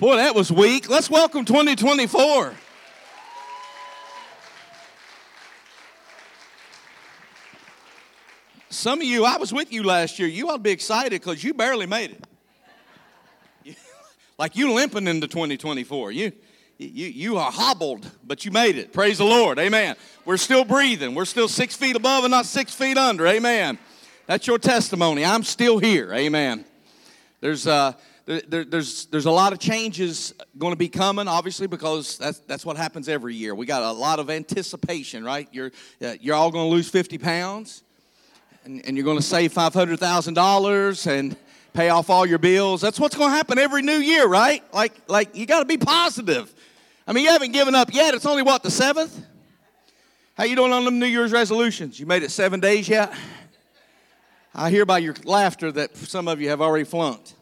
Boy, that was weak. Let's welcome 2024. Some of you, I was with you last year. You ought to be excited because you barely made it. like you limping into 2024. You, you, you are hobbled, but you made it. Praise the Lord. Amen. We're still breathing. We're still six feet above and not six feet under. Amen. That's your testimony. I'm still here. Amen. There's, uh, there, there's, there's a lot of changes going to be coming, obviously, because that's, that's what happens every year. We got a lot of anticipation, right? You're, uh, you're all going to lose 50 pounds, and, and you're going to save $500,000 and pay off all your bills. That's what's going to happen every new year, right? Like, like you got to be positive. I mean, you haven't given up yet. It's only, what, the 7th? How you doing on them New Year's resolutions? You made it seven days yet? I hear by your laughter that some of you have already flunked.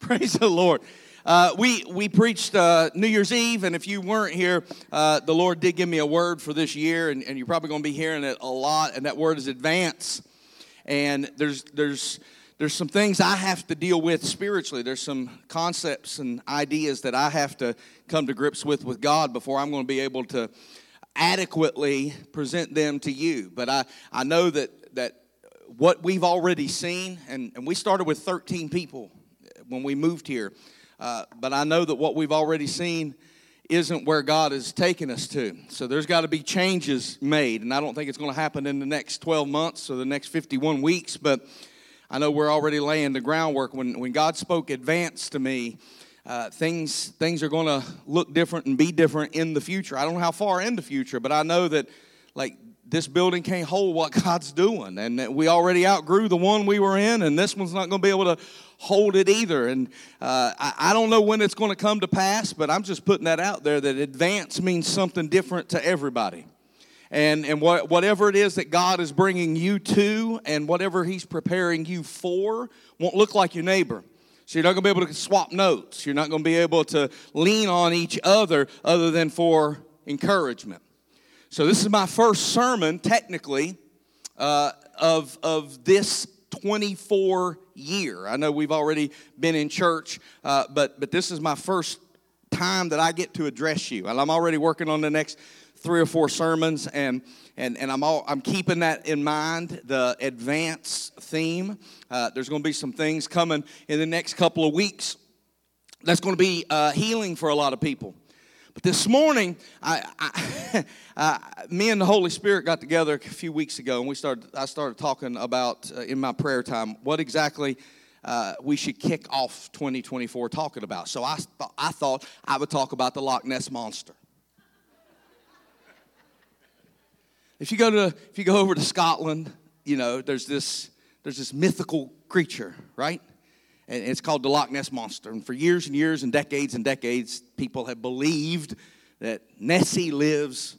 Praise the Lord. Uh, we we preached uh, New Year's Eve, and if you weren't here, uh, the Lord did give me a word for this year, and, and you're probably going to be hearing it a lot. And that word is advance. And there's there's there's some things I have to deal with spiritually. There's some concepts and ideas that I have to come to grips with with God before I'm going to be able to adequately present them to you. But I I know that that what we've already seen, and, and we started with 13 people when we moved here. Uh, but I know that what we've already seen isn't where God has taken us to. So there's got to be changes made. And I don't think it's going to happen in the next 12 months or the next 51 weeks, but I know we're already laying the groundwork. When, when God spoke advance to me, uh, things, things are going to look different and be different in the future. I don't know how far in the future, but I know that like this building can't hold what God's doing. And we already outgrew the one we were in, and this one's not going to be able to hold it either. And uh, I, I, don't know when it's going to come to pass, but I'm just putting that out there that advance means something different to everybody. And, and what, whatever it is that God is bringing you to and whatever He's preparing you for won't look like your neighbor. So you're not going to be able to swap notes. You're not going to be able to lean on each other other than for encouragement. So, this is my first sermon, technically, uh, of, of this 24 year. I know we've already been in church, uh, but, but this is my first time that I get to address you. And I'm already working on the next three or four sermons, and, and, and I'm, all, I'm keeping that in mind, the advance theme. Uh, there's going to be some things coming in the next couple of weeks that's going to be uh, healing for a lot of people. This morning, I, I, uh, me and the Holy Spirit got together a few weeks ago, and we started. I started talking about uh, in my prayer time what exactly uh, we should kick off 2024 talking about. So I, th- I thought I would talk about the Loch Ness monster. If you go to if you go over to Scotland, you know there's this there's this mythical creature, right? And it's called the Loch Ness Monster. And for years and years and decades and decades, people have believed that Nessie lives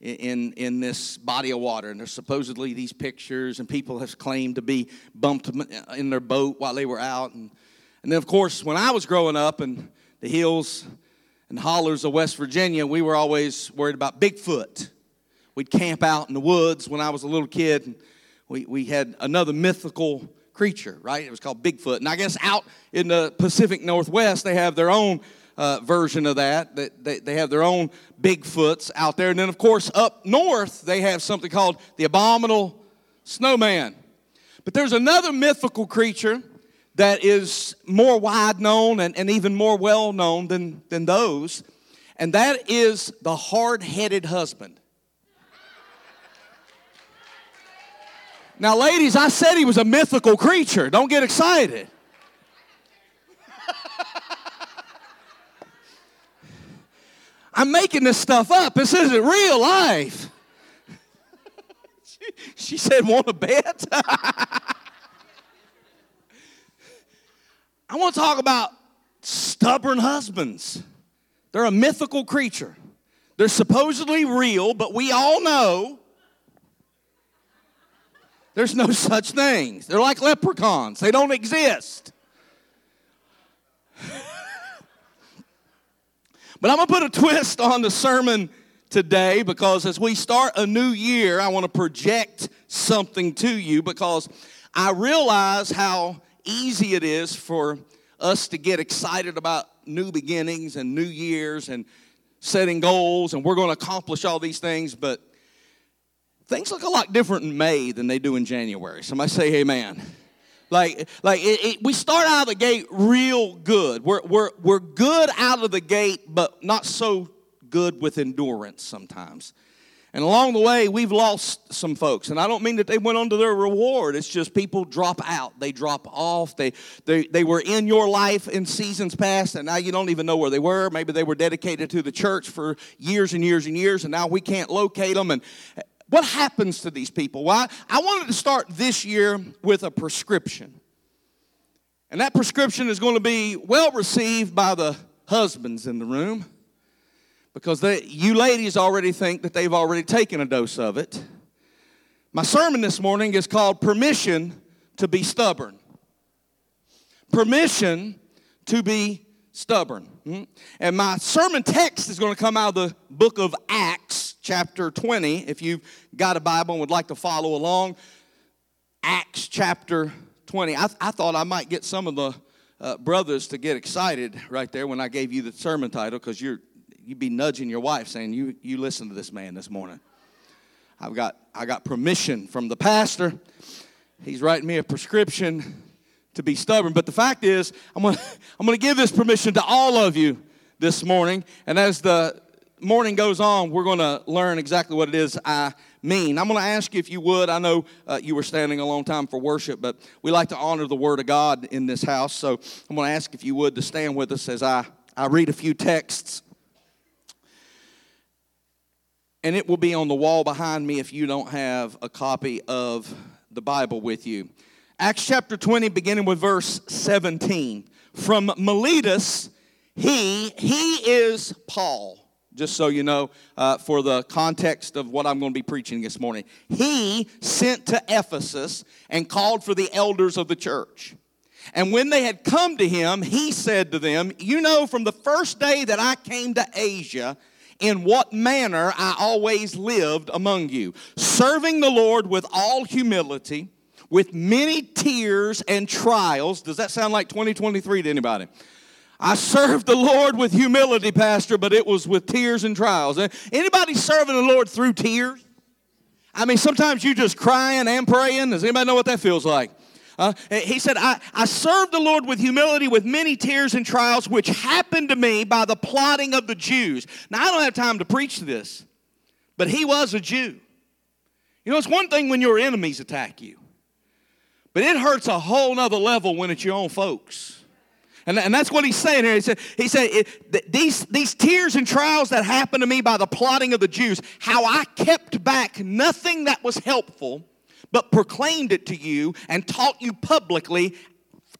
in, in this body of water. And there's supposedly these pictures, and people have claimed to be bumped in their boat while they were out. And, and then, of course, when I was growing up in the hills and hollers of West Virginia, we were always worried about Bigfoot. We'd camp out in the woods when I was a little kid, and we, we had another mythical creature, right? It was called Bigfoot. And I guess out in the Pacific Northwest, they have their own uh, version of that. They, have their own Bigfoots out there. And then, of course, up north, they have something called the abominable snowman. But there's another mythical creature that is more wide known and, and even more well known than, than those, and that is the hard headed husband. Now, ladies, I said he was a mythical creature. Don't get excited. I'm making this stuff up. This isn't real life. she, she said, Want to bet? I want to talk about stubborn husbands. They're a mythical creature. They're supposedly real, but we all know there's no such things. They're like leprechauns, they don't exist. but I'm going to put a twist on the sermon today because as we start a new year, I want to project something to you because I realize how easy it is for us to get excited about new beginnings and new years and setting goals, and we're going to accomplish all these things, but things look a lot different in May than they do in January. Somebody say amen. Like, like it, it, we start out of the gate real good. We're, we're, we're good out of the gate, but not so good with endurance sometimes. And along the way, we've lost some folks. And I don't mean that they went on to their reward. It's just people drop out. They drop off. They, they, they were in your life in seasons past, and now you don't even know where they were. Maybe they were dedicated to the church for years and years and years, and now we can't locate them. And what happens to these people? Well, I, I wanted to start this year with a prescription. And that prescription is going to be well received by the husbands in the room because they, you ladies already think that they've already taken a dose of it. My sermon this morning is called Permission to Be Stubborn. Permission to be stubborn. Hmm? And my sermon text is going to come out of the book of Acts, chapter 20. If you've got a Bible and would like to follow along, Acts chapter 20. I, I thought I might get some of the uh, brothers to get excited right there when I gave you the sermon title because you're you'd be nudging your wife saying, You, you listen to this man this morning. I've got, I got permission from the pastor. He's writing me a prescription to be stubborn. But the fact is, I'm going to I'm going to give this permission to all of you this morning. And as the morning goes on, we're going to learn exactly what it is I mean. I'm going to ask you if you would. I know uh, you were standing a long time for worship, but we like to honor the Word of God in this house. So I'm going to ask if you would to stand with us as I, I read a few texts and it will be on the wall behind me if you don't have a copy of the Bible with you. Acts chapter 20, beginning with verse 17. From Miletus, he, he is Paul, just so you know, uh, for the context of what I'm going to be preaching this morning. He sent to Ephesus and called for the elders of the church. And when they had come to him, he said to them, You know, from the first day that I came to Asia, in what manner I always lived among you, serving the Lord with all humility, with many tears and trials. Does that sound like 2023 to anybody? I served the Lord with humility, Pastor, but it was with tears and trials. Anybody serving the Lord through tears? I mean, sometimes you're just crying and praying. Does anybody know what that feels like? Uh, he said, I, I served the Lord with humility, with many tears and trials, which happened to me by the plotting of the Jews. Now, I don't have time to preach this, but he was a Jew. You know, it's one thing when your enemies attack you, but it hurts a whole nother level when it's your own folks. And, and that's what he's saying here. He said, he said it, these, these tears and trials that happened to me by the plotting of the Jews, how I kept back nothing that was helpful but proclaimed it to you and taught you publicly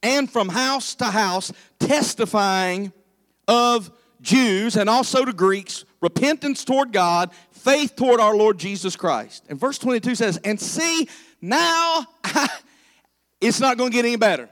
and from house to house, testifying of Jews and also to Greeks repentance toward God, faith toward our Lord Jesus Christ. And verse 22 says, And see, now it's not going to get any better.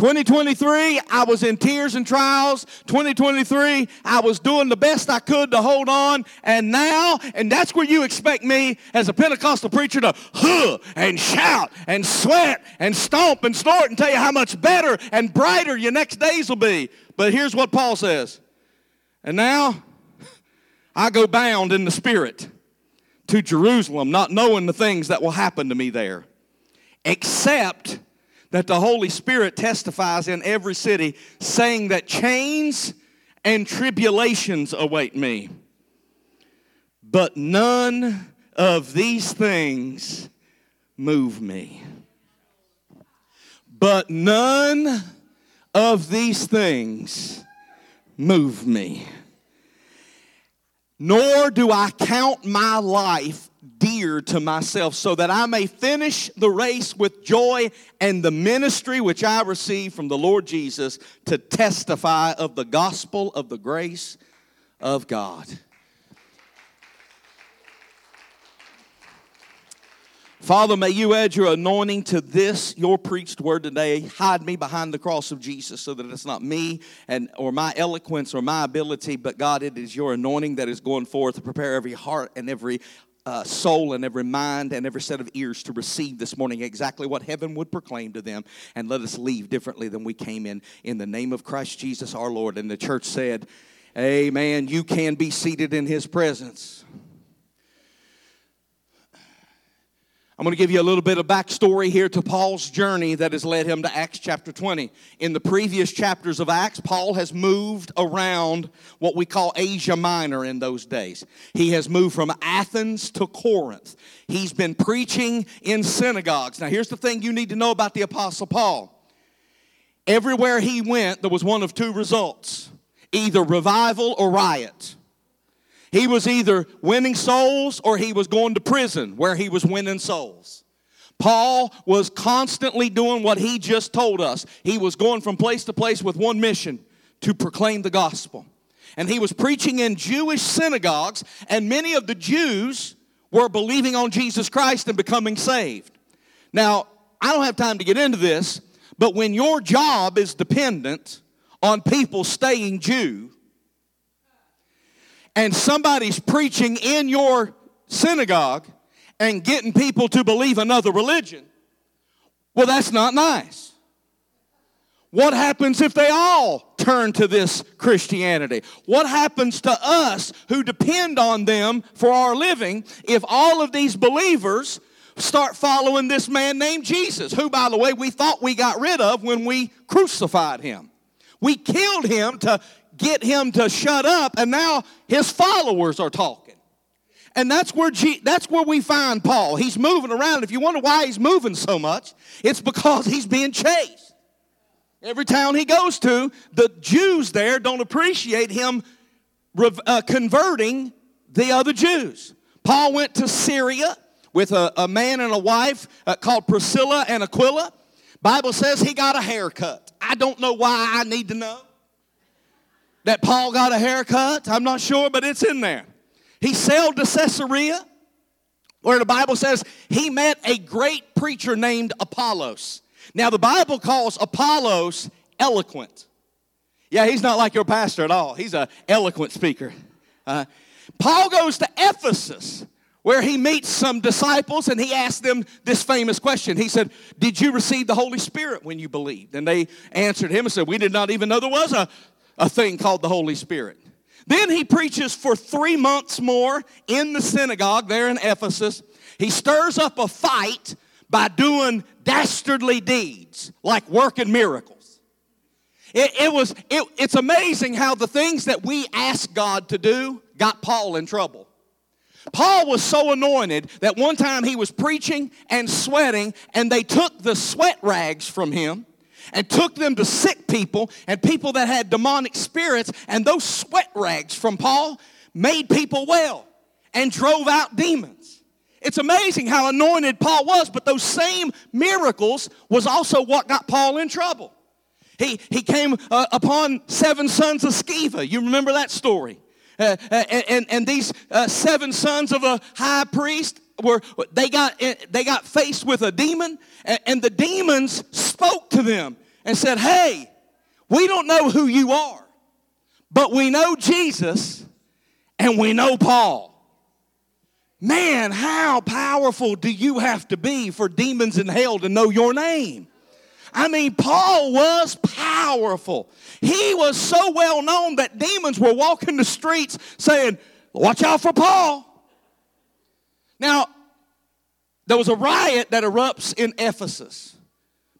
2023, I was in tears and trials. 2023, I was doing the best I could to hold on. And now, and that's where you expect me as a Pentecostal preacher to huh and shout and sweat and stomp and snort and tell you how much better and brighter your next days will be. But here's what Paul says. And now, I go bound in the Spirit to Jerusalem, not knowing the things that will happen to me there, except that the Holy Spirit testifies in every city, saying that chains and tribulations await me. But none of these things move me. But none of these things move me. Nor do I count my life dear to myself, so that I may finish the race with joy and the ministry which I receive from the Lord Jesus to testify of the gospel of the grace of God. Father, may you add your anointing to this, your preached word today. Hide me behind the cross of Jesus so that it's not me and or my eloquence or my ability, but God, it is your anointing that is going forth to prepare every heart and every uh, soul and every mind and every set of ears to receive this morning exactly what heaven would proclaim to them and let us leave differently than we came in in the name of Christ Jesus our Lord. And the church said, Amen. You can be seated in his presence. I'm going to give you a little bit of backstory here to Paul's journey that has led him to Acts chapter 20. In the previous chapters of Acts, Paul has moved around what we call Asia Minor in those days. He has moved from Athens to Corinth. He's been preaching in synagogues. Now, here's the thing you need to know about the Apostle Paul. Everywhere he went, there was one of two results either revival or riot. He was either winning souls or he was going to prison where he was winning souls. Paul was constantly doing what he just told us. He was going from place to place with one mission to proclaim the gospel. And he was preaching in Jewish synagogues, and many of the Jews were believing on Jesus Christ and becoming saved. Now, I don't have time to get into this, but when your job is dependent on people staying Jew, and somebody's preaching in your synagogue and getting people to believe another religion, well, that's not nice. What happens if they all turn to this Christianity? What happens to us who depend on them for our living if all of these believers start following this man named Jesus, who, by the way, we thought we got rid of when we crucified him? We killed him to get him to shut up, and now his followers are talking. And that's where, G, that's where we find Paul. He's moving around. If you wonder why he's moving so much, it's because he's being chased. Every town he goes to, the Jews there don't appreciate him uh, converting the other Jews. Paul went to Syria with a, a man and a wife uh, called Priscilla and Aquila. Bible says he got a haircut. I don't know why I need to know that Paul got a haircut. I'm not sure, but it's in there. He sailed to Caesarea, where the Bible says he met a great preacher named Apollos. Now, the Bible calls Apollos eloquent. Yeah, he's not like your pastor at all. He's an eloquent speaker. Uh, Paul goes to Ephesus, where he meets some disciples and he asks them this famous question. He said, Did you receive the Holy Spirit when you believed? And they answered him and said, We did not even know there was a a thing called the Holy Spirit. Then he preaches for three months more in the synagogue there in Ephesus. He stirs up a fight by doing dastardly deeds like working miracles. It, it was, it, it's amazing how the things that we ask God to do got Paul in trouble. Paul was so anointed that one time he was preaching and sweating, and they took the sweat rags from him and took them to sick people and people that had demonic spirits, and those sweat rags from Paul made people well and drove out demons. It's amazing how anointed Paul was, but those same miracles was also what got Paul in trouble. He, he came uh, upon seven sons of Sceva. You remember that story? Uh, uh and, and these uh, seven sons of a high priest were they got they got faced with a demon and the demons spoke to them and said, Hey, we don't know who you are, but we know Jesus and we know Paul. Man, how powerful do you have to be for demons in hell to know your name? I mean, Paul was powerful. He was so well known that demons were walking the streets saying, Watch out for Paul. Now, there was a riot that erupts in Ephesus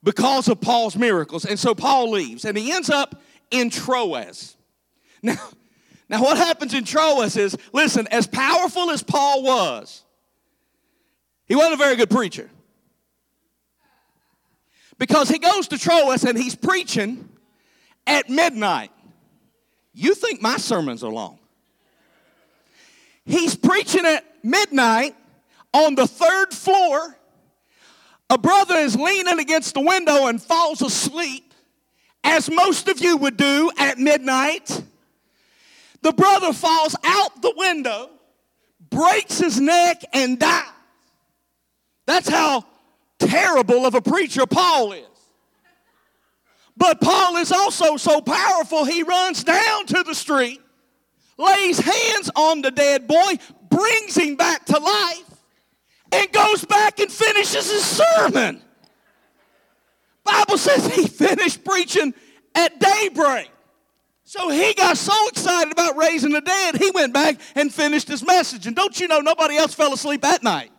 because of Paul's miracles. And so Paul leaves and he ends up in Troas. Now, now what happens in Troas is listen, as powerful as Paul was, he wasn't a very good preacher. Because he goes to Troas and he's preaching at midnight. You think my sermons are long. He's preaching at midnight on the third floor a brother is leaning against the window and falls asleep, as most of you would do at midnight. The brother falls out the window, breaks his neck, and dies. That's how terrible of a preacher Paul is. But Paul is also so powerful, he runs down to the street, lays hands on the dead boy, brings him back to life and goes back and finishes his sermon. Bible says he finished preaching at daybreak. So he got so excited about raising the dead, he went back and finished his message. And don't you know, nobody else fell asleep that night.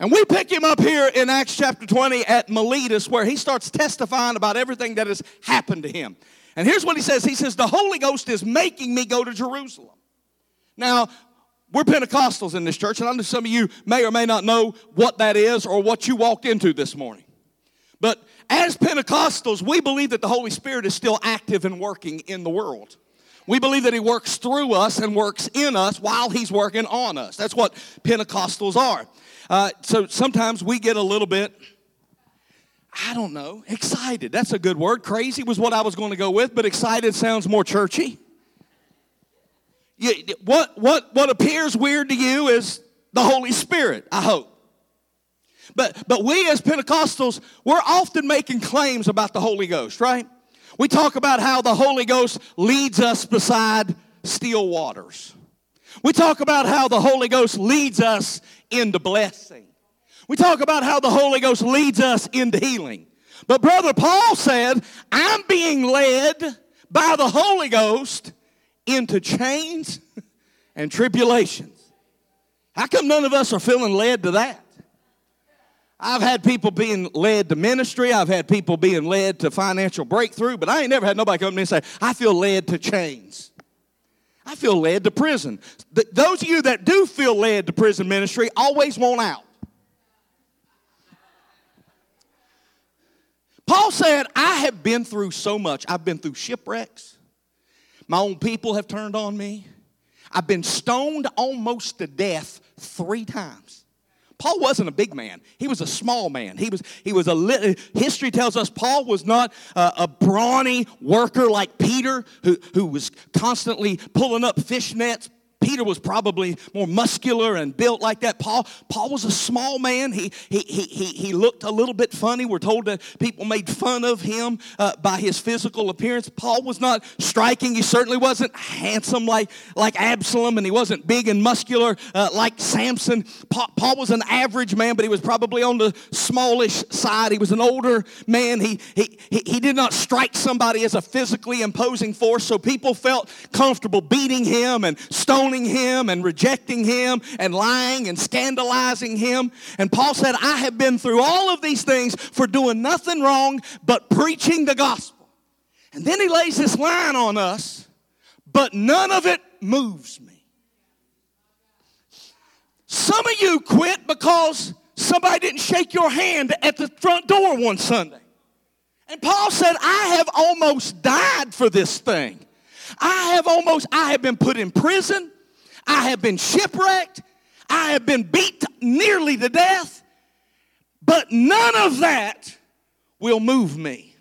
And we pick him up here in Acts chapter 20 at Miletus, where he starts testifying about everything that has happened to him. And here's what he says He says, The Holy Ghost is making me go to Jerusalem. Now, we're Pentecostals in this church, and I know some of you may or may not know what that is or what you walked into this morning. But as Pentecostals, we believe that the Holy Spirit is still active and working in the world. We believe that He works through us and works in us while He's working on us. That's what Pentecostals are. Uh, so sometimes we get a little bit, I don't know, excited. That's a good word. Crazy was what I was going to go with, but excited sounds more churchy. You, what, what, what appears weird to you is the Holy Spirit, I hope. But, but we as Pentecostals, we're often making claims about the Holy Ghost, right? We talk about how the Holy Ghost leads us beside still waters. We talk about how the Holy Ghost leads us into blessing. We talk about how the Holy Ghost leads us into healing. But Brother Paul said, I'm being led by the Holy Ghost into chains and tribulations. How come none of us are feeling led to that? I've had people being led to ministry. I've had people being led to financial breakthrough, but I ain't never had nobody come to me and say, I feel led to chains. I feel led to prison. those of you that do feel led to prison ministry always want out. Paul said, I have been through so much. I've been through shipwrecks. My own people have turned on me. I've been stoned almost to death three times. Paul wasn't a big man. He was a small man. He was, he was a little, history tells us Paul was not a, a brawny worker like Peter, who, who was constantly pulling up fish nets, Peter was probably more muscular and built like that. Paul, Paul was a small man. He, he, he, he, looked a little bit funny. We're told that people made fun of him uh, by his physical appearance. Paul was not striking. He certainly wasn't handsome like, like Absalom, and he wasn't big and muscular uh, like Samson. Paul, Paul was an average man, but he was probably on the smallish side. He was an older man. He, he, he, he did not strike somebody as a physically imposing force, so people felt comfortable beating him and stoning him and rejecting him and lying and scandalizing him. And Paul said, I have been through all of these things for doing nothing wrong but preaching the gospel. And then he lays this line on us, but none of it moves me. Some of you quit because somebody didn't shake your hand at the front door one Sunday. And Paul said, I have almost died for this thing. I have almost, I have been put in prison. I have been shipwrecked. I have been beat nearly to death. But none of that will move me.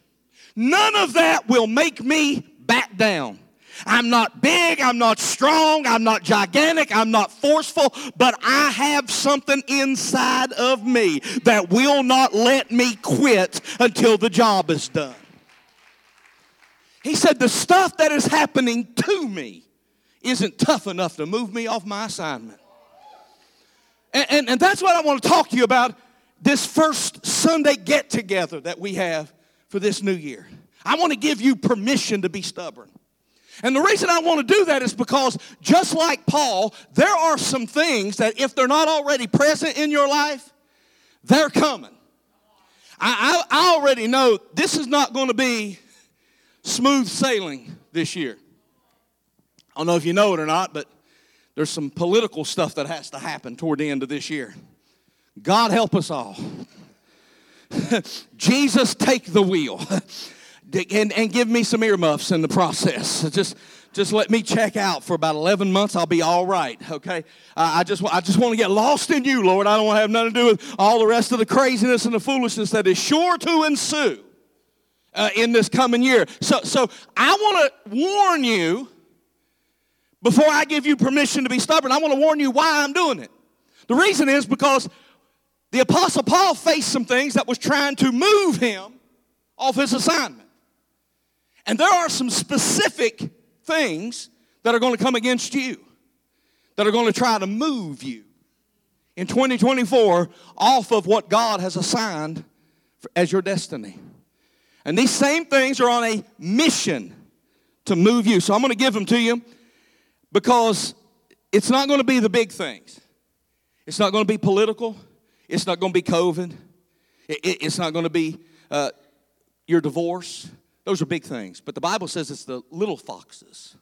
None of that will make me back down. I'm not big, I'm not strong, I'm not gigantic, I'm not forceful, but I have something inside of me that will not let me quit until the job is done. He said, The stuff that is happening to me isn't tough enough to move me off my assignment. And, and, and that's what I want to talk to you about this first Sunday get together that we have for this new year. I want to give you permission to be stubborn. And the reason I want to do that is because, just like Paul, there are some things that if they're not already present in your life, they're coming. I, I, I already know this is not going to be smooth sailing this year. I don't know if you know it or not, but there's some political stuff that has to happen toward the end of this year. God help us all. Jesus, take the wheel. and, and give me some earmuffs in the process. Just, just let me check out for about 11 months. I'll be all right, okay? Uh, I, just, I just want to get lost in you, Lord. I don't want to have nothing to do with all the rest of the craziness and the foolishness that is sure to ensue uh, in this coming year. So, so I want to warn you before I give you permission to be stubborn, I want to warn you why I'm doing it. The reason is because the Apostle Paul faced some things that was trying to move him off his assignment. And there are some specific things that are going to come against you, that are going to try to move you in 2024 off of what God has assigned as your destiny. And these same things are on a mission to move you. So I'm going to give them to you because it's not going to be the big things. It's not going to be political. It's not going to be COVID. it's not going to be uh, your divorce. Those are big things. But the Bible says it's the little foxes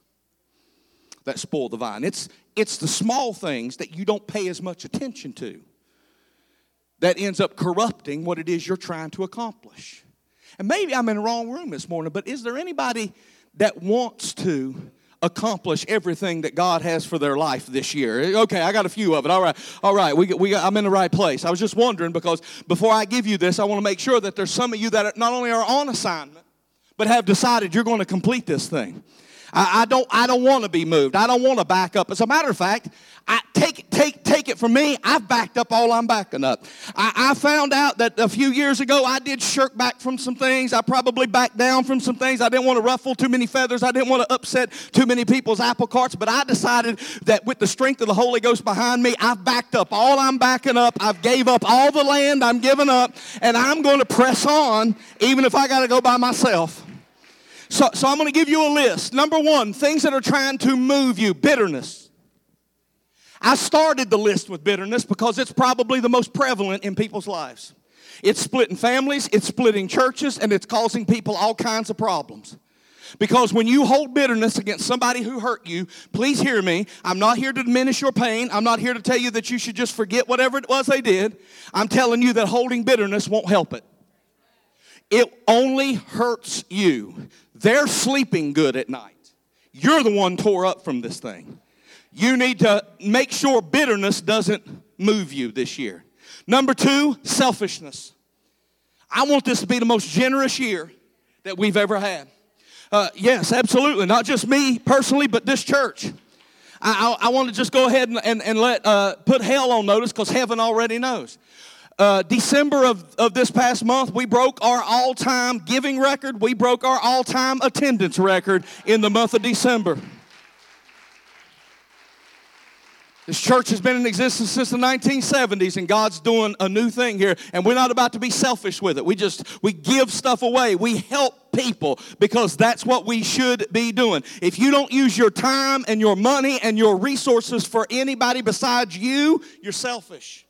that spoil the vine. It's, it's the small things that you don't pay as much attention to that ends up corrupting what it is you're trying to accomplish. And maybe I'm in the wrong room this morning, but is there anybody that wants to accomplish everything that God has for their life this year. Okay, I got a few of it. All right, all right. We, we, I'm in the right place. I was just wondering because before I give you this, I want to make sure that there's some of you that not only are on assignment, but have decided you're going to complete this thing. I, I don't, I don't want to be moved. I don't want to back up. As a matter of fact, I, take, take, take it from me, I've backed up all I'm backing up. I, I found out that a few years ago I did shirk back from some things. I probably backed down from some things. I didn't want to ruffle too many feathers. I didn't want to upset too many people's apple carts. But I decided that with the strength of the Holy Ghost behind me, I've backed up all I'm backing up. I've gave up all the land I'm giving up, and I'm going to press on, even if I got to go by myself. So, so I'm going to give you a list. Number one, things that are trying to move you bitterness. I started the list with bitterness because it's probably the most prevalent in people's lives. It's splitting families, it's splitting churches, and it's causing people all kinds of problems. Because when you hold bitterness against somebody who hurt you, please hear me. I'm not here to diminish your pain. I'm not here to tell you that you should just forget whatever it was they did. I'm telling you that holding bitterness won't help it. It only hurts you. They're sleeping good at night. You're the one tore up from this thing. You need to make sure bitterness doesn't move you this year. Number two, selfishness. I want this to be the most generous year that we've ever had. Uh, yes, absolutely. Not just me personally, but this church. I, I, I want to just go ahead and, and, and let uh, put hell on notice because heaven already knows uh, December of, of this past month, we broke our all time giving record. We broke our all time attendance record in the month of December. This church has been in existence since the 1970s, and God's doing a new thing here. And we're not about to be selfish with it. We just we give stuff away. We help people because that's what we should be doing. If you don't use your time and your money and your resources for anybody besides you, you're selfish.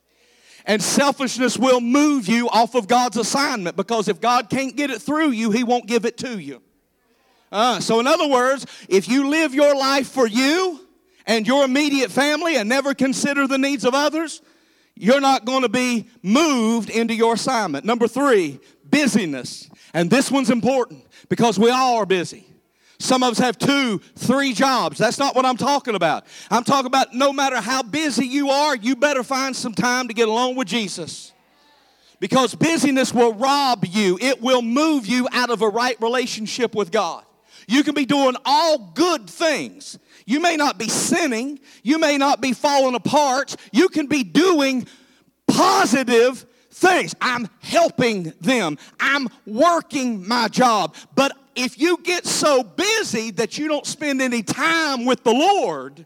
And selfishness will move you off of God's assignment because if God can't get it through you, He won't give it to you. Uh, so, in other words, if you live your life for you and your immediate family and never consider the needs of others, you're not going to be moved into your assignment. Number three, busyness. And this one's important because we all are busy. Some of us have two, three jobs. That's not what I'm talking about. I'm talking about no matter how busy you are, you better find some time to get along with Jesus. Because busyness will rob you, it will move you out of a right relationship with God. You can be doing all good things. You may not be sinning, you may not be falling apart, you can be doing positive things. I'm helping them. I'm working my job. But if you get so busy that you don't spend any time with the Lord,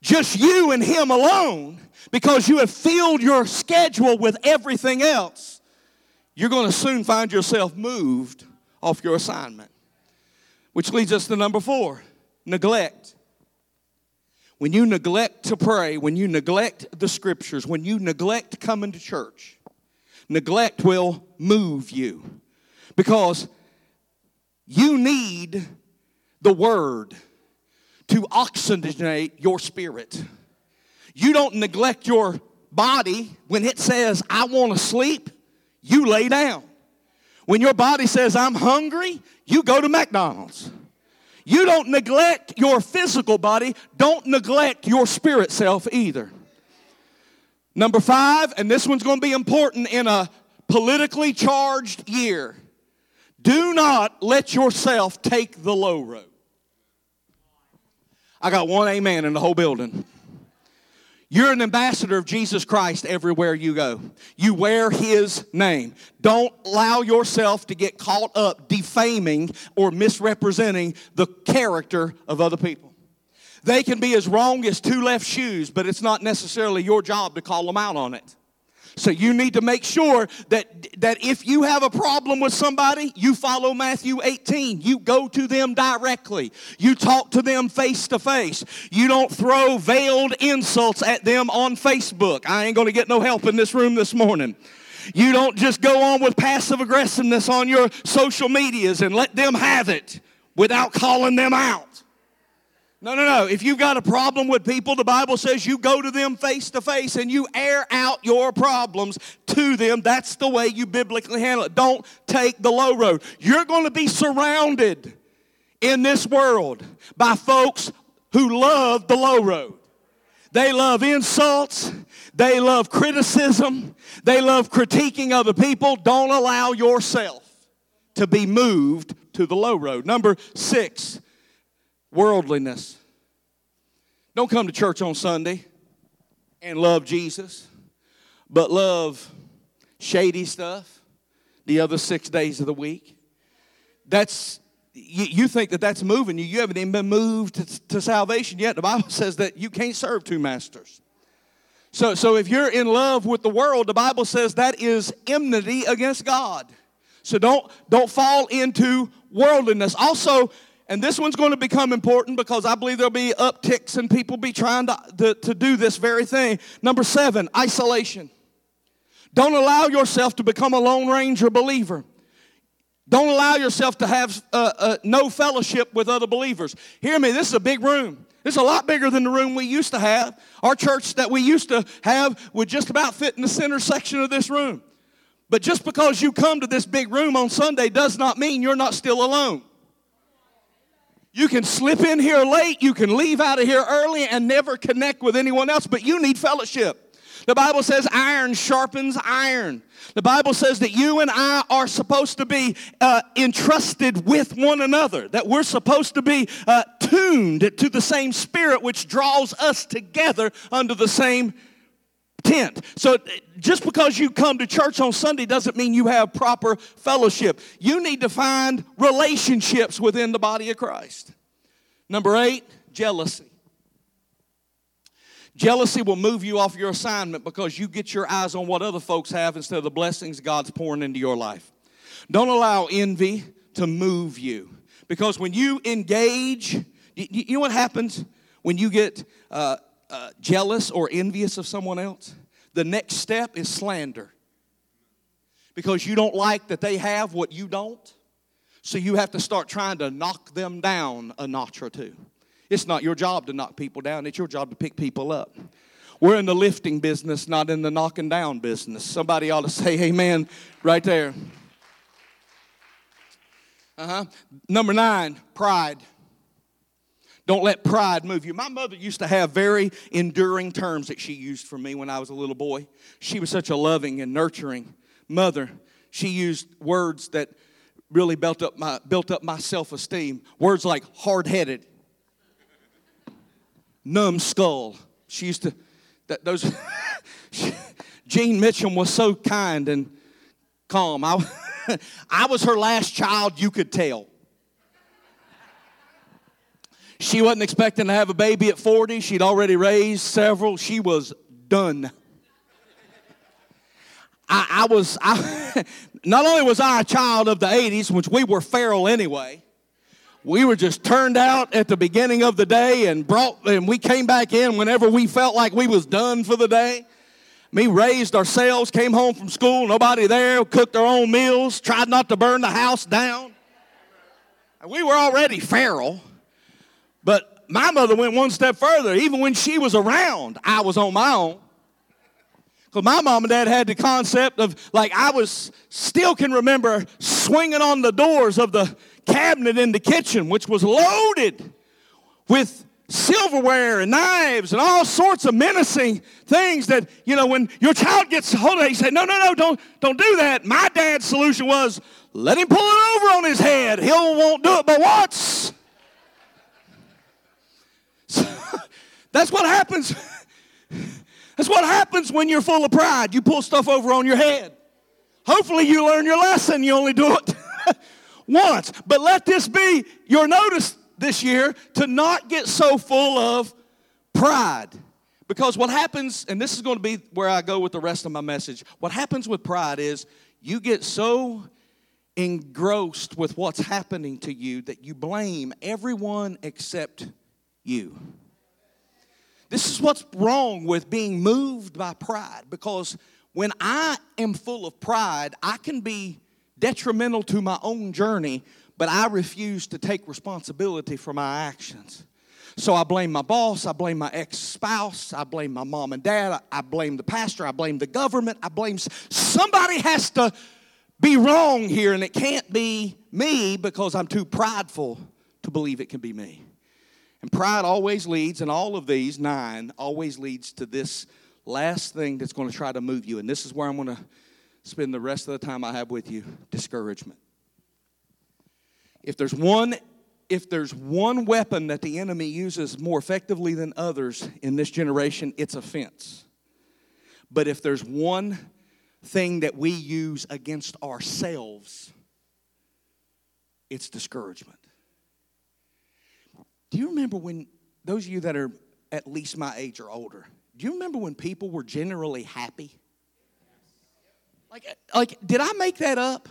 just you and Him alone, because you have filled your schedule with everything else, you're going to soon find yourself moved off your assignment. Which leads us to number four neglect. When you neglect to pray, when you neglect the scriptures, when you neglect coming to church, neglect will move you. Because you need the Word to oxygenate your spirit. You don't neglect your body when it says, I want to sleep, you lay down. When your body says, I'm hungry, you go to McDonald's. You don't neglect your physical body, don't neglect your spirit self either. Number five, and this one's going to be important in a politically charged year. Do not let yourself take the low road. I got one amen in the whole building. You're an ambassador of Jesus Christ everywhere you go. You wear his name. Don't allow yourself to get caught up defaming or misrepresenting the character of other people. They can be as wrong as two left shoes, but it's not necessarily your job to call them out on it. So you need to make sure that, that if you have a problem with somebody, you follow Matthew 18. You go to them directly. You talk to them face to face. You don't throw veiled insults at them on Facebook. I ain't going to get no help in this room this morning. You don't just go on with passive aggressiveness on your social medias and let them have it without calling them out. No, no, no. If you've got a problem with people, the Bible says you go to them face to face and you air out your problems to them. That's the way you biblically handle it. Don't take the low road. You're going to be surrounded in this world by folks who love the low road. They love insults. They love criticism. They love critiquing other people. Don't allow yourself to be moved to the low road. Number six, worldliness. Don't come to church on Sunday and love Jesus, but love shady stuff the other six days of the week. That's you, think that that's moving you. You haven't even been moved to, to salvation yet. The Bible says that you can't serve two masters. So, so if you're in love with the world, the Bible says that is enmity against God. So don't don't fall into worldliness. Also, and this one's going to become important because I believe there'll be upticks and people be trying to, to, to do this very thing. Number seven, isolation. Don't allow yourself to become a Lone Ranger believer. Don't allow yourself to have uh, uh, no fellowship with other believers. Hear me, this is a big room. It's a lot bigger than the room we used to have. Our church that we used to have would just about fit in the center section of this room. But just because you come to this big room on Sunday does not mean you're not still alone. You can slip in here late, you can leave out of here early and never connect with anyone else, but you need fellowship. The Bible says iron sharpens iron. The Bible says that you and I are supposed to be uh, entrusted with one another, that we're supposed to be uh, tuned to the same spirit which draws us together under the same tent. So just because you come to church on Sunday doesn't mean you have proper fellowship. You need to find relationships within the body of Christ. Number eight, jealousy. Jealousy will move you off your assignment because you get your eyes on what other folks have instead of the blessings God's pouring into your life. Don't allow envy to move you because when you engage, you know what happens when you get uh, uh, jealous or envious of someone else, the next step is slander. Because you don't like that they have what you don't, so you have to start trying to knock them down a notch or two. It's not your job to knock people down, it's your job to pick people up. We're in the lifting business, not in the knocking down business. Somebody ought to say amen right there. Uh huh. Number nine, pride. Don't let pride move you. My mother used to have very enduring terms that she used for me when I was a little boy. She was such a loving and nurturing mother. She used words that really built up my, built up my self esteem. Words like hard headed, numbskull. She used to, that, those, Jean Mitchum was so kind and calm. I, I was her last child, you could tell. She wasn't expecting to have a baby at 40. She'd already raised several. She was done. I, I was, I, not only was I a child of the 80s, which we were feral anyway, we were just turned out at the beginning of the day and brought, and we came back in whenever we felt like we was done for the day. Me raised ourselves, came home from school, nobody there, cooked our own meals, tried not to burn the house down. And we were already feral. But my mother went one step further. Even when she was around, I was on my own. Because my mom and dad had the concept of, like, I was still can remember swinging on the doors of the cabinet in the kitchen, which was loaded with silverware and knives and all sorts of menacing things that, you know, when your child gets hold of it, he said, no, no, no, don't, don't do that. My dad's solution was, let him pull it over on his head. He'll won't do it but once. That's what happens. That's what happens when you're full of pride. You pull stuff over on your head. Hopefully, you learn your lesson. You only do it once. But let this be your notice this year to not get so full of pride. Because what happens, and this is going to be where I go with the rest of my message, what happens with pride is you get so engrossed with what's happening to you that you blame everyone except you. This is what's wrong with being moved by pride because when I am full of pride, I can be detrimental to my own journey, but I refuse to take responsibility for my actions. So I blame my boss, I blame my ex spouse, I blame my mom and dad, I blame the pastor, I blame the government, I blame somebody has to be wrong here, and it can't be me because I'm too prideful to believe it can be me. And pride always leads, and all of these nine always leads to this last thing that's going to try to move you. And this is where I'm going to spend the rest of the time I have with you discouragement. If there's one if there's one weapon that the enemy uses more effectively than others in this generation, it's offense. But if there's one thing that we use against ourselves, it's discouragement. Do you remember when, those of you that are at least my age or older, do you remember when people were generally happy? Like, like did I make that up?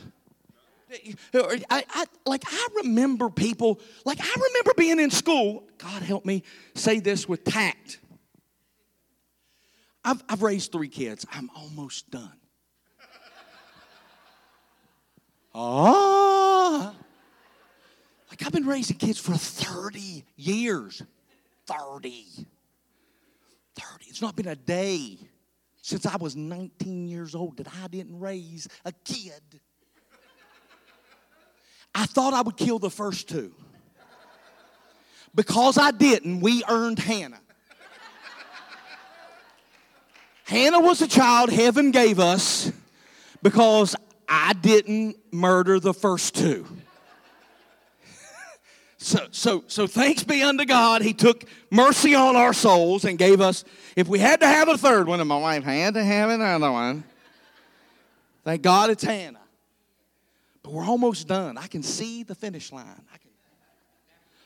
I, I, like I remember people, like I remember being in school. God help me say this with tact. I've, I've raised three kids. I'm almost done. Ah. Like I've been raising kids for 30 years. 30. 30. It's not been a day since I was 19 years old that I didn't raise a kid. I thought I would kill the first two. Because I didn't, we earned Hannah. Hannah was a child heaven gave us because I didn't murder the first two. So, so, so thanks be unto God, He took mercy on our souls and gave us, if we had to have a third one, and my wife had to have another one, thank God it's Hannah. But we're almost done. I can see the finish line. Can,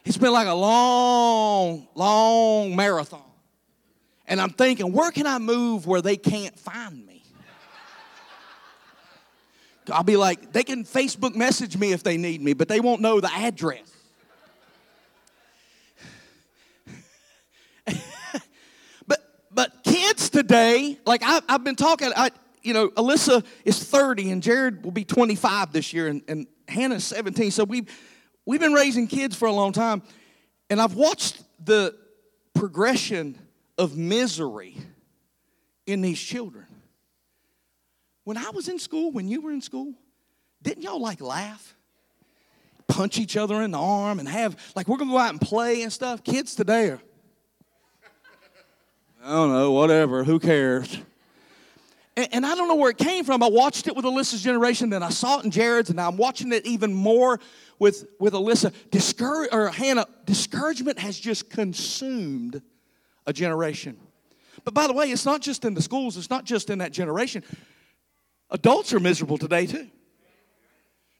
it's been like a long, long marathon. And I'm thinking, where can I move where they can't find me? I'll be like, they can Facebook message me if they need me, but they won't know the address. but but kids today, like I, have been talking, I, you know, Alyssa is 30 and Jared will be 25 this year, and, and Hannah's 17. So we've we've been raising kids for a long time, and I've watched the progression of misery in these children. When I was in school, when you were in school, didn't y'all like laugh? Punch each other in the arm and have, like, we're gonna go out and play and stuff. Kids today are, I don't know, whatever, who cares? And, and, I don't know where it came from. I watched it with Alyssa's generation, then I saw it in Jared's, and I'm watching it even more with, with Alyssa. Discourage, or Hannah, discouragement has just consumed a generation. But by the way, it's not just in the schools, it's not just in that generation. Adults are miserable today, too.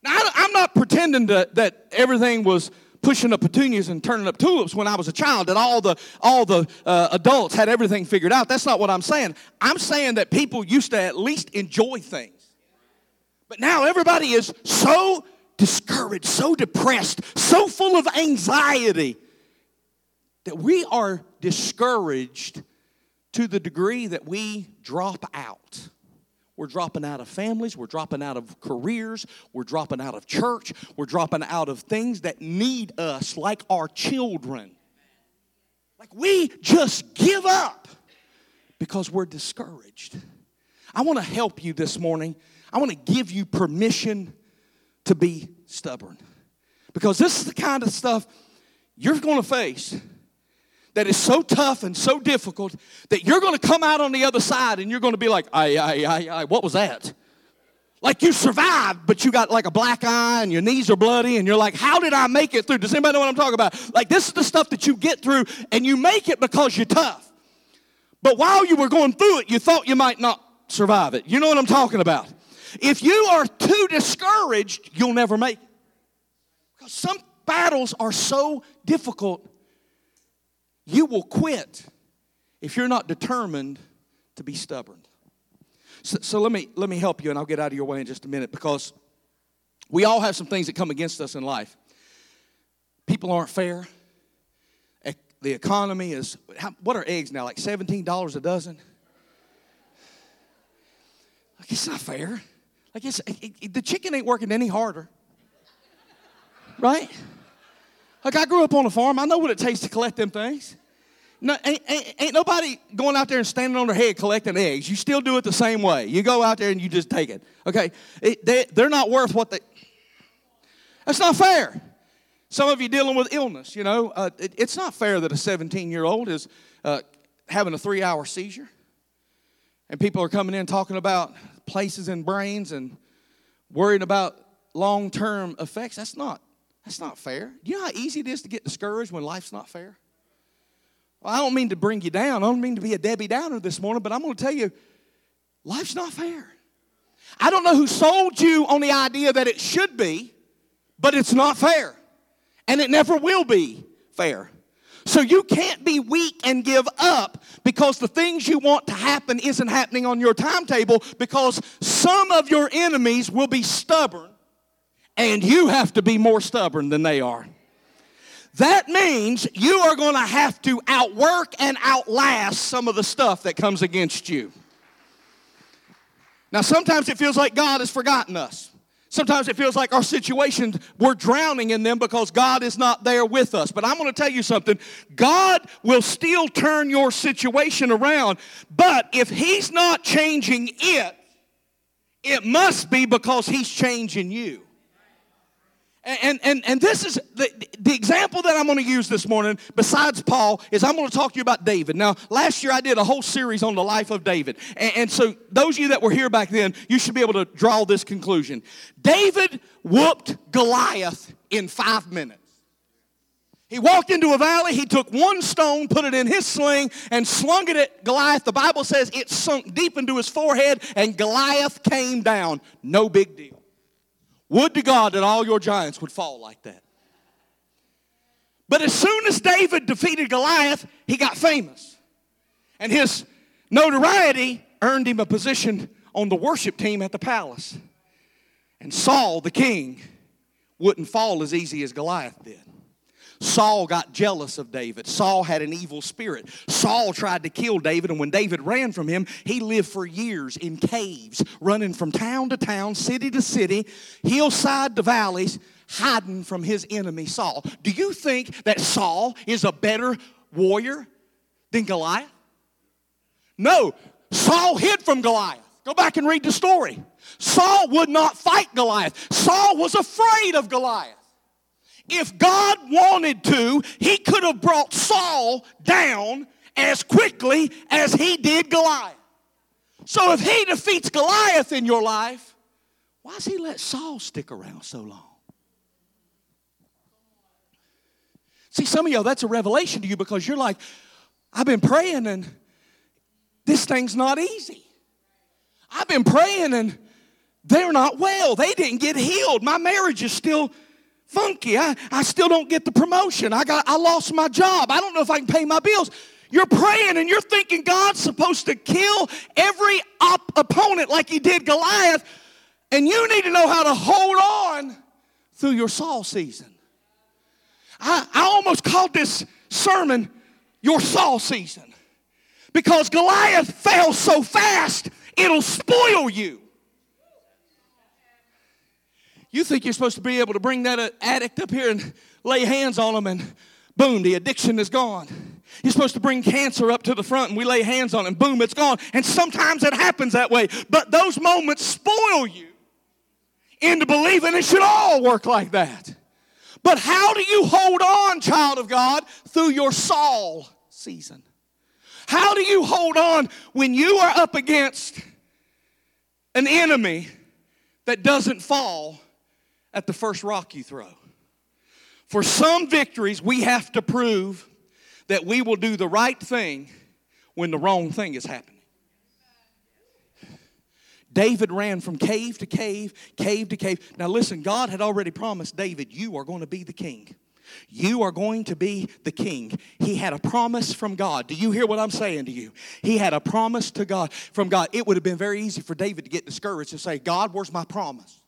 Now, I'm not pretending to, that everything was pushing up petunias and turning up tulips when I was a child, that all the, all the uh, adults had everything figured out. That's not what I'm saying. I'm saying that people used to at least enjoy things. But now everybody is so discouraged, so depressed, so full of anxiety that we are discouraged to the degree that we drop out. We're dropping out of families. We're dropping out of careers. We're dropping out of church. We're dropping out of things that need us, like our children. Like we just give up because we're discouraged. I want to help you this morning. I want to give you permission to be stubborn because this is the kind of stuff you're going to face that is so tough and so difficult that you're going to come out on the other side and you're going to be like, I, I, I, I, what was that? Like you survived, but you got like a black eye and your knees are bloody, and you're like, How did I make it through? Does anybody know what I'm talking about? Like, this is the stuff that you get through, and you make it because you're tough. But while you were going through it, you thought you might not survive it. You know what I'm talking about? If you are too discouraged, you'll never make it. Because some battles are so difficult, you will quit if you're not determined to be stubborn. So, so, let, me, let me help you, and I'll get out of your way in just a minute because we all have some things that come against us in life. People aren't fair. The economy is, what are eggs now? Like $17 a dozen? Like, it's not fair. Like, it's, it, it, the chicken ain't working any harder. Right? Like, I grew up on a farm. I know what it takes to collect them things. No, ain't, ain't, ain't, nobody going out there and standing on their head collecting eggs. You still do it the same way. You go out there and you just take it. Okay? It, they, they're not worth what they. That's not fair. Some of you dealing with illness, you know. Uh, it, it's not fair that a 17 year old is uh, having a three hour seizure. And people are coming in talking about places in brains and worrying about long term effects. That's not, that's not fair. Do you know how easy it is to get discouraged when life's not fair? Well, I don't mean to bring you down. I don't mean to be a Debbie Downer this morning, but I'm going to tell you, life's not fair. I don't know who sold you on the idea that it should be, but it's not fair. And it never will be fair. So you can't be weak and give up because the things you want to happen isn't happening on your timetable because some of your enemies will be stubborn and you have to be more stubborn than they are. That means you are going to have to outwork and outlast some of the stuff that comes against you. Now, sometimes it feels like God has forgotten us. Sometimes it feels like our situations, we're drowning in them because God is not there with us. But I'm going to tell you something God will still turn your situation around. But if He's not changing it, it must be because He's changing you. And, and, and this is the, the example that I'm going to use this morning, besides Paul, is I'm going to talk to you about David. Now, last year I did a whole series on the life of David. And, and so, those of you that were here back then, you should be able to draw this conclusion. David whooped Goliath in five minutes. He walked into a valley, he took one stone, put it in his sling, and slung it at Goliath. The Bible says it sunk deep into his forehead, and Goliath came down. No big deal. Would to God that all your giants would fall like that. But as soon as David defeated Goliath, he got famous. And his notoriety earned him a position on the worship team at the palace. And Saul, the king, wouldn't fall as easy as Goliath did. Saul got jealous of David. Saul had an evil spirit. Saul tried to kill David, and when David ran from him, he lived for years in caves, running from town to town, city to city, hillside to valleys, hiding from his enemy Saul. Do you think that Saul is a better warrior than Goliath? No, Saul hid from Goliath. Go back and read the story. Saul would not fight Goliath. Saul was afraid of Goliath if God wanted to, he could have brought Saul down as quickly as he did Goliath. So if he defeats Goliath in your life, why does he let Saul stick around so long? See, some of y'all, that's a revelation to you because you're like, I've been praying and this thing's not easy. I've been praying and they're not well. They didn't get healed. My marriage is still funky. I, I still don't get the promotion. I got I lost my job. I don't know if I can pay my bills. You're praying and you're thinking God's supposed to kill every op- opponent like he did Goliath, and you need to know how to hold on through your Saul season. I, I almost called this sermon your Saul season because Goliath fell so fast, it'll spoil you. You think you're supposed to be able to bring that uh, addict up here and lay hands on them and boom, the addiction is gone. You're supposed to bring cancer up to the front and we lay hands on and boom, it's gone. And sometimes it happens that way. But those moments spoil you into believing it should all work like that. But how do you hold on, child of God, through your Saul season? How do you hold on when you are up against an enemy that doesn't fall at the first rock you throw. For some victories, we have to prove that we will do the right thing when the wrong thing is happening. David ran from cave to cave, cave to cave. Now, listen, God had already promised David, You are going to be the king. You are going to be the king. He had a promise from God. Do you hear what I'm saying to you? He had a promise to God from God. It would have been very easy for David to get discouraged and say, God, where's my promise?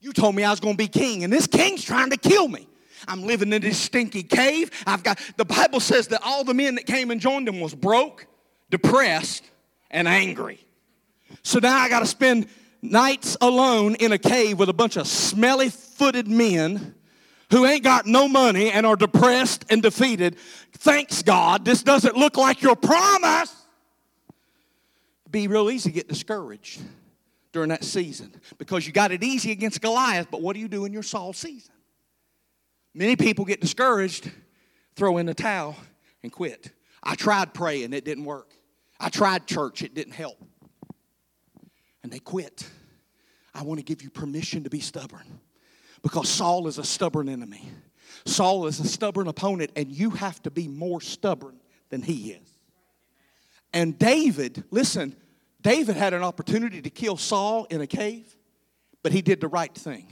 You told me I was going to be king, and this king's trying to kill me. I'm living in this stinky cave. I've got the Bible says that all the men that came and joined him was broke, depressed, and angry. So now I got to spend nights alone in a cave with a bunch of smelly footed men who ain't got no money and are depressed and defeated. Thanks God, this doesn't look like your promise. Be real easy to get discouraged during that season because you got it easy against Goliath, but what do you do in your Saul season? Many people get discouraged, throw in the towel, and quit. I tried praying, it didn't work. I tried church, it didn't help and they quit. I want to give you permission to be stubborn because Saul is a stubborn enemy. Saul is a stubborn opponent, and you have to be more stubborn than he is. And David, listen, David had an opportunity to kill Saul in a cave, but he did the right thing.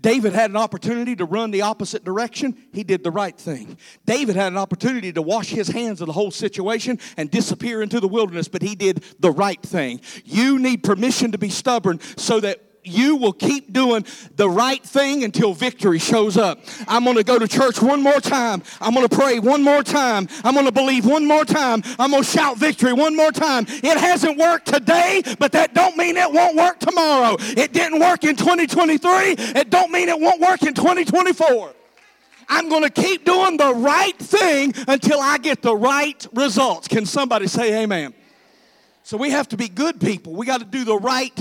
David had an opportunity to run the opposite direction. He did the right thing. David had an opportunity to wash his hands of the whole situation and disappear into the wilderness, but he did the right thing. You need permission to be stubborn so that you will keep doing the right thing until victory shows up. I'm going to go to church one more time. I'm going to pray one more time. I'm going to believe one more time. I'm going to shout victory one more time. It hasn't worked today, but that don't mean it won't work tomorrow. It didn't work in 2023. It don't mean it won't work in 2024. I'm going to keep doing the right thing until I get the right results. Can somebody say amen? So we have to be good people. We got to do the right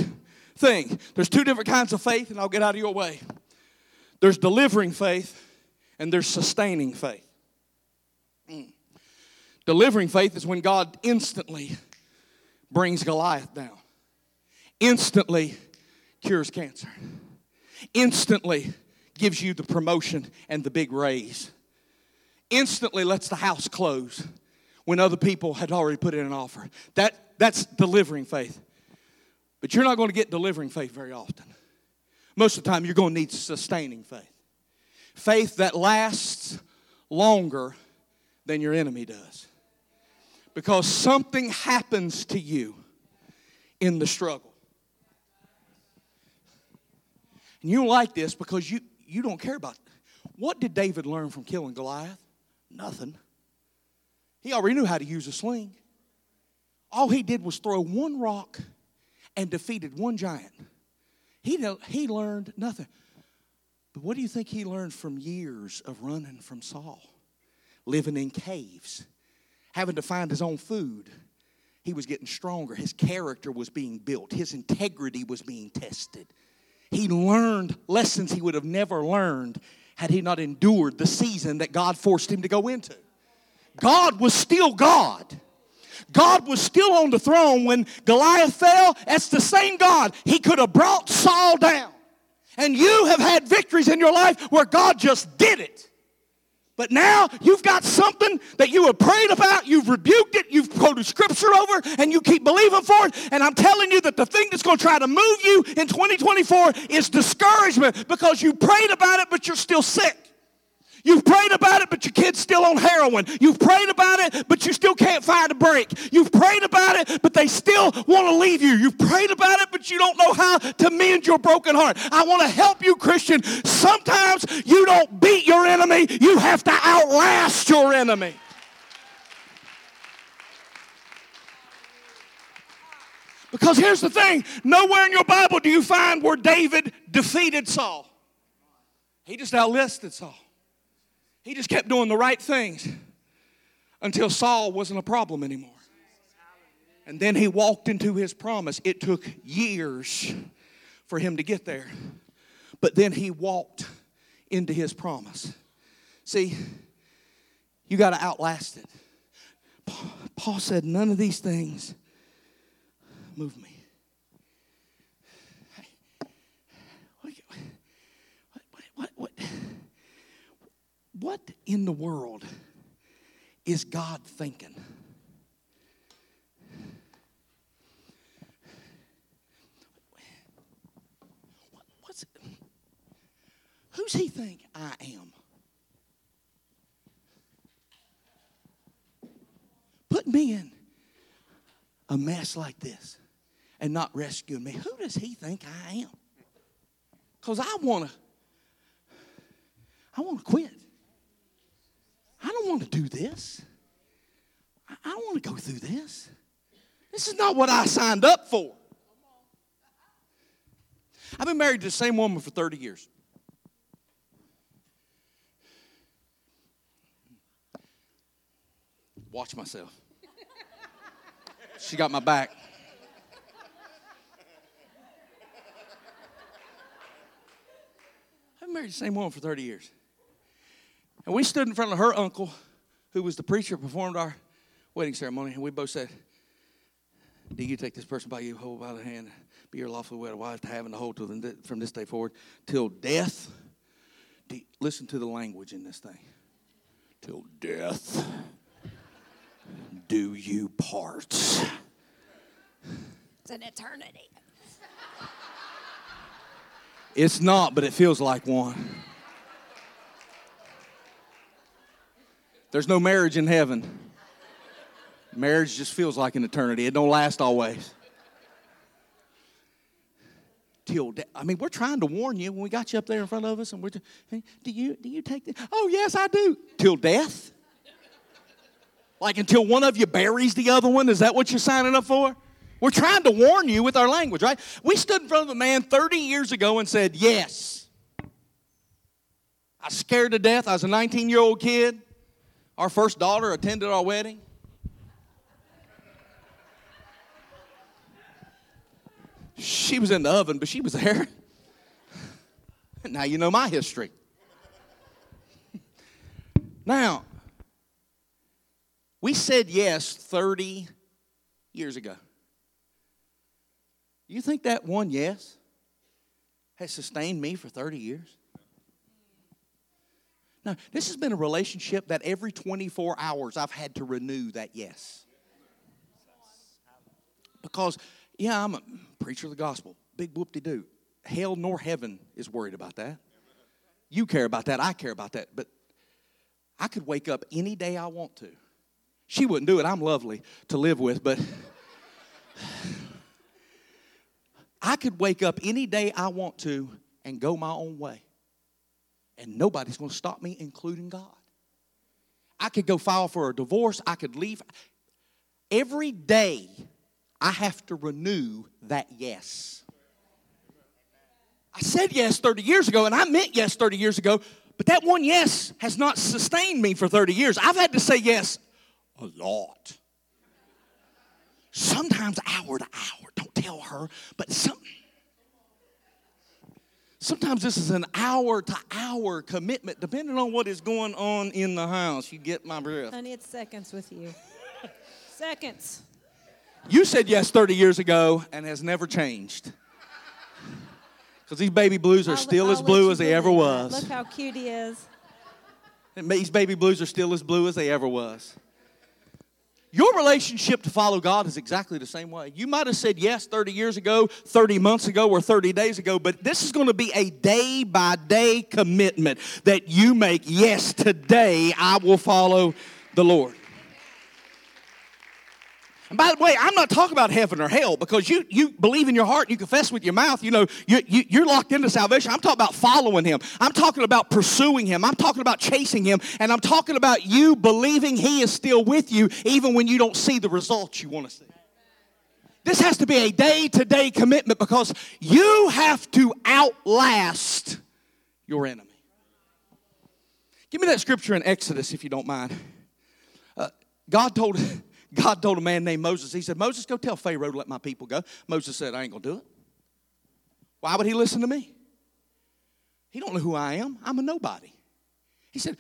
thing. There's two different kinds of faith, and I'll get out of your way. There's delivering faith, and there's sustaining faith. Mm. Delivering faith is when God instantly brings Goliath down, instantly cures cancer, instantly gives you the promotion and the big raise, instantly lets the house close when other people had already put in an offer. That, that's delivering faith. But you're not going to get delivering faith very often. Most of the time, you're going to need sustaining faith. Faith that lasts longer than your enemy does. Because something happens to you in the struggle. And you like this because you, you don't care about it. What did David learn from killing Goliath? Nothing. He already knew how to use a sling. All he did was throw one rock and defeated one giant. He, he learned nothing. But what do you think he learned from years of running from Saul? Living in caves, having to find his own food. He was getting stronger. His character was being built, his integrity was being tested. He learned lessons he would have never learned had he not endured the season that God forced him to go into. God was still God. God was still on the throne when Goliath fell. That's the same God. He could have brought Saul down. And you have had victories in your life where God just did it. But now you've got something that you have prayed about, you've rebuked it, you've quoted scripture over, and you keep believing for it. And I'm telling you that the thing that's going to try to move you in 2024 is discouragement because you prayed about it, but you're still sick. You've prayed about it, but your kid's still on heroin. You've prayed about it, but you still can't find a break. You've prayed about it, but they still want to leave you. You've prayed about it, but you don't know how to mend your broken heart. I want to help you, Christian. Sometimes you don't beat your enemy, you have to outlast your enemy. Because here's the thing nowhere in your Bible do you find where David defeated Saul. He just outlisted Saul. He just kept doing the right things until Saul wasn't a problem anymore. And then he walked into his promise. It took years for him to get there. But then he walked into his promise. See, you got to outlast it. Paul said, None of these things move me. What, what, what, what in the world is God thinking? What's, who's he think I am? Put me in a mess like this and not rescuing me. Who does he think I am? Because I want to, I want to quit. I don't want to do this. I don't want to go through this. This is not what I signed up for. I've been married to the same woman for 30 years. Watch myself. She got my back. I've been married to the same woman for 30 years. And we stood in front of her uncle, who was the preacher who performed our wedding ceremony, and we both said, Do you take this person by you, hold by the hand, be your lawful wedded wife, to have and to hold to them from this day forward till death? You, listen to the language in this thing. Till death do you part. It's an eternity. It's not, but it feels like one. There's no marriage in heaven. Marriage just feels like an eternity. It don't last always. Till de- I mean, we're trying to warn you when we got you up there in front of us, and we're just, hey, do you do you take this? Oh yes, I do. Till death. Like until one of you buries the other one? Is that what you're signing up for? We're trying to warn you with our language, right? We stood in front of a man 30 years ago and said, Yes. I was scared to death. I was a 19 year old kid. Our first daughter attended our wedding. She was in the oven, but she was there. now you know my history. now, we said yes 30 years ago. You think that one yes has sustained me for 30 years? No, this has been a relationship that every 24 hours I've had to renew that yes. Because, yeah, I'm a preacher of the gospel, big whoop de doo. Hell nor heaven is worried about that. You care about that, I care about that. But I could wake up any day I want to. She wouldn't do it. I'm lovely to live with, but I could wake up any day I want to and go my own way. And nobody's going to stop me, including God. I could go file for a divorce. I could leave. Every day, I have to renew that yes. I said yes 30 years ago, and I meant yes 30 years ago, but that one yes has not sustained me for 30 years. I've had to say yes a lot. Sometimes hour to hour. Don't tell her, but some, sometimes this is an hour to hour commitment, depending on what is going on in the house. You get my drift. Honey, it's seconds with you. seconds. You said yes 30 years ago and has never changed. Because these baby blues are I'll- still I'll as blue as they ever was. Look how cute he is. And these baby blues are still as blue as they ever was. Your relationship to follow God is exactly the same way. You might have said yes 30 years ago, 30 months ago, or 30 days ago, but this is going to be a day by day commitment that you make. Yes, today I will follow the Lord. And by the way, I'm not talking about heaven or hell because you, you believe in your heart and you confess with your mouth, you know, you, you, you're locked into salvation. I'm talking about following Him. I'm talking about pursuing Him. I'm talking about chasing Him. And I'm talking about you believing He is still with you even when you don't see the results you want to see. This has to be a day to day commitment because you have to outlast your enemy. Give me that scripture in Exodus if you don't mind. Uh, God told. God told a man named Moses, he said, Moses, go tell Pharaoh to let my people go. Moses said, I ain't gonna do it. Why would he listen to me? He don't know who I am. I'm a nobody. He said,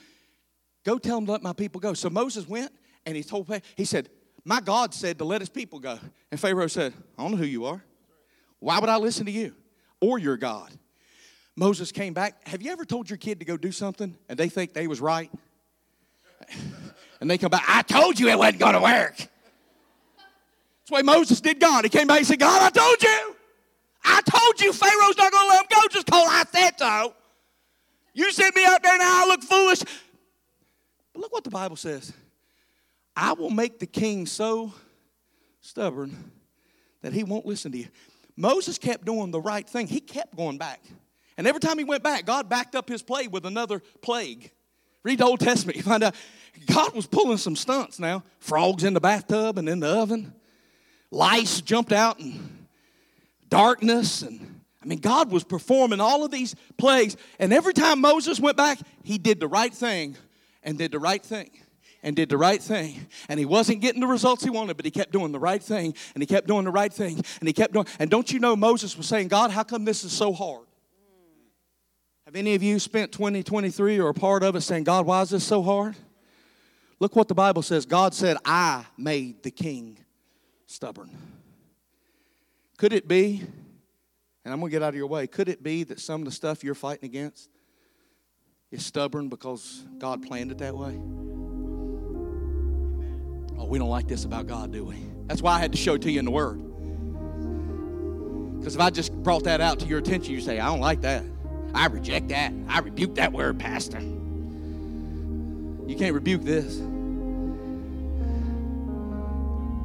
Go tell him to let my people go. So Moses went and he told Pharaoh, he said, My God said to let his people go. And Pharaoh said, I don't know who you are. Why would I listen to you or your God? Moses came back. Have you ever told your kid to go do something and they think they was right? And they come back, I told you it wasn't going to work. That's why Moses did God. He came back and said, God, I told you. I told you Pharaoh's not going to let him go just because I said so. You sent me out there now, I look foolish. But look what the Bible says I will make the king so stubborn that he won't listen to you. Moses kept doing the right thing, he kept going back. And every time he went back, God backed up his plague with another plague. Read the Old Testament, you find out God was pulling some stunts now. Frogs in the bathtub and in the oven, lice jumped out, and darkness. And I mean, God was performing all of these plagues. And every time Moses went back, he did the right thing and did the right thing and did the right thing. And he wasn't getting the results he wanted, but he kept doing the right thing and he kept doing the right thing and he kept doing. And don't you know, Moses was saying, God, how come this is so hard? Have any of you spent 2023 or a part of it saying, God, why is this so hard? Look what the Bible says. God said, I made the king stubborn. Could it be, and I'm going to get out of your way, could it be that some of the stuff you're fighting against is stubborn because God planned it that way? Oh, we don't like this about God, do we? That's why I had to show it to you in the Word. Because if I just brought that out to your attention, you say, I don't like that. I reject that. I rebuke that word, Pastor. You can't rebuke this.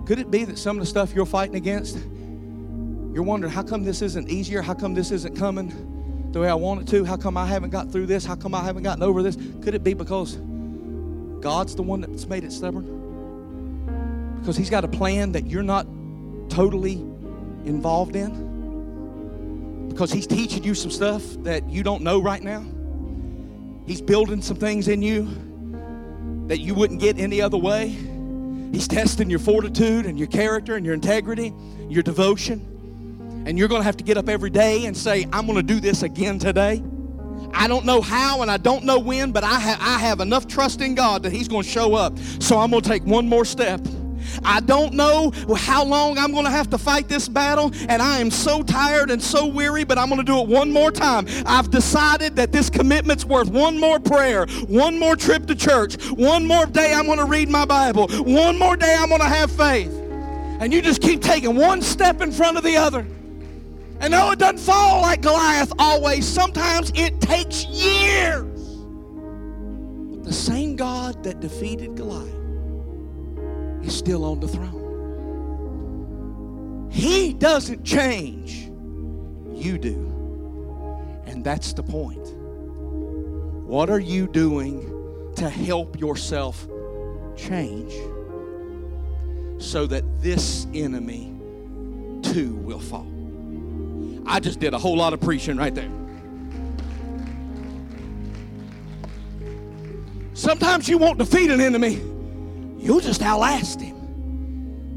Could it be that some of the stuff you're fighting against, you're wondering, how come this isn't easier? How come this isn't coming the way I want it to? How come I haven't got through this? How come I haven't gotten over this? Could it be because God's the one that's made it stubborn? Because He's got a plan that you're not totally involved in? because He's teaching you some stuff that you don't know right now. He's building some things in you that you wouldn't get any other way. He's testing your fortitude and your character and your integrity, your devotion. And you're going to have to get up every day and say, I'm going to do this again today. I don't know how and I don't know when, but I, ha- I have enough trust in God that He's going to show up. So I'm going to take one more step. I don't know how long I'm going to have to fight this battle, and I am so tired and so weary, but I'm going to do it one more time. I've decided that this commitment's worth one more prayer, one more trip to church, one more day I'm going to read my Bible, one more day I'm going to have faith. And you just keep taking one step in front of the other. And no, it doesn't fall like Goliath always. Sometimes it takes years. But the same God that defeated Goliath is still on the throne. He doesn't change, you do. And that's the point. What are you doing to help yourself change so that this enemy too will fall? I just did a whole lot of preaching right there. Sometimes you won't defeat an enemy You'll just outlast him.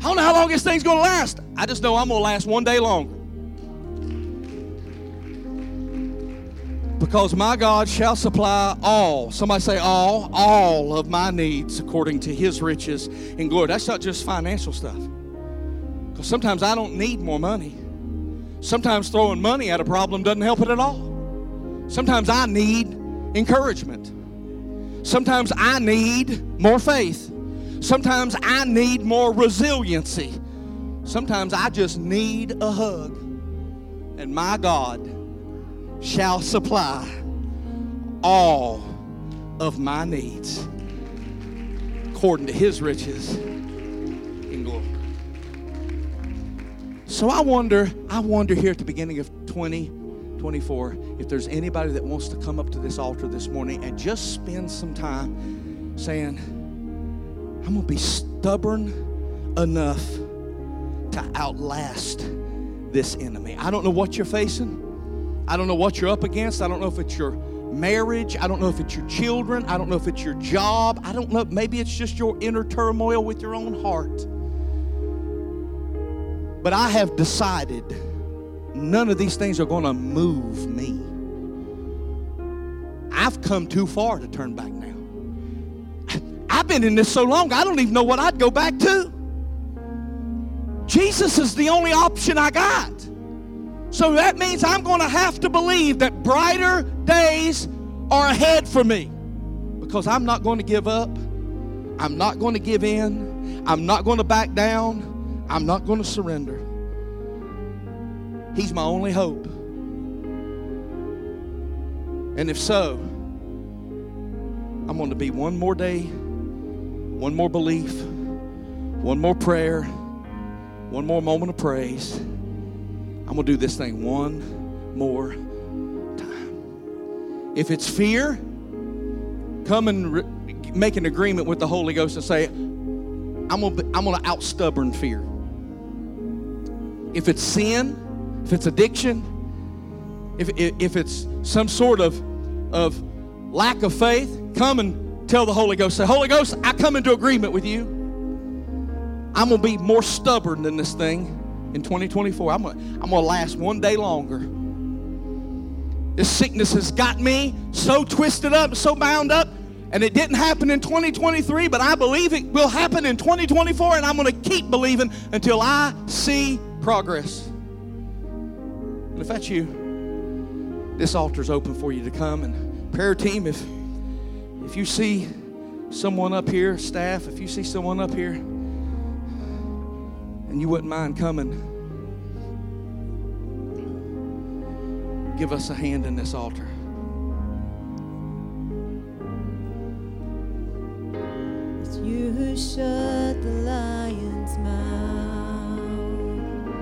I don't know how long this thing's going to last. I just know I'm going to last one day longer. Because my God shall supply all, somebody say all, all of my needs according to his riches in glory. That's not just financial stuff. Because sometimes I don't need more money. Sometimes throwing money at a problem doesn't help it at all. Sometimes I need encouragement. Sometimes I need more faith. Sometimes I need more resiliency. Sometimes I just need a hug. And my God shall supply all of my needs according to his riches in glory. So I wonder, I wonder here at the beginning of 2024 if there's anybody that wants to come up to this altar this morning and just spend some time saying, I'm going to be stubborn enough to outlast this enemy. I don't know what you're facing. I don't know what you're up against. I don't know if it's your marriage. I don't know if it's your children. I don't know if it's your job. I don't know. Maybe it's just your inner turmoil with your own heart. But I have decided none of these things are going to move me. I've come too far to turn back now. I've been in this so long, I don't even know what I'd go back to. Jesus is the only option I got. So that means I'm going to have to believe that brighter days are ahead for me because I'm not going to give up. I'm not going to give in. I'm not going to back down. I'm not going to surrender. He's my only hope. And if so, I'm going to be one more day, one more belief, one more prayer, one more moment of praise. I'm going to do this thing one more time. If it's fear, come and re- make an agreement with the Holy Ghost and say, I'm going to I'm going to out stubborn fear. If it's sin, if it's addiction, if, if, if it's some sort of, of lack of faith, come and tell the Holy Ghost, say, Holy Ghost, I come into agreement with you. I'm going to be more stubborn than this thing in 2024. I'm going I'm to last one day longer. This sickness has got me so twisted up, so bound up, and it didn't happen in 2023, but I believe it will happen in 2024, and I'm going to keep believing until I see progress. And if that's you, this altar's open for you to come. And prayer team, if if you see someone up here, staff, if you see someone up here, and you wouldn't mind coming, give us a hand in this altar. You should.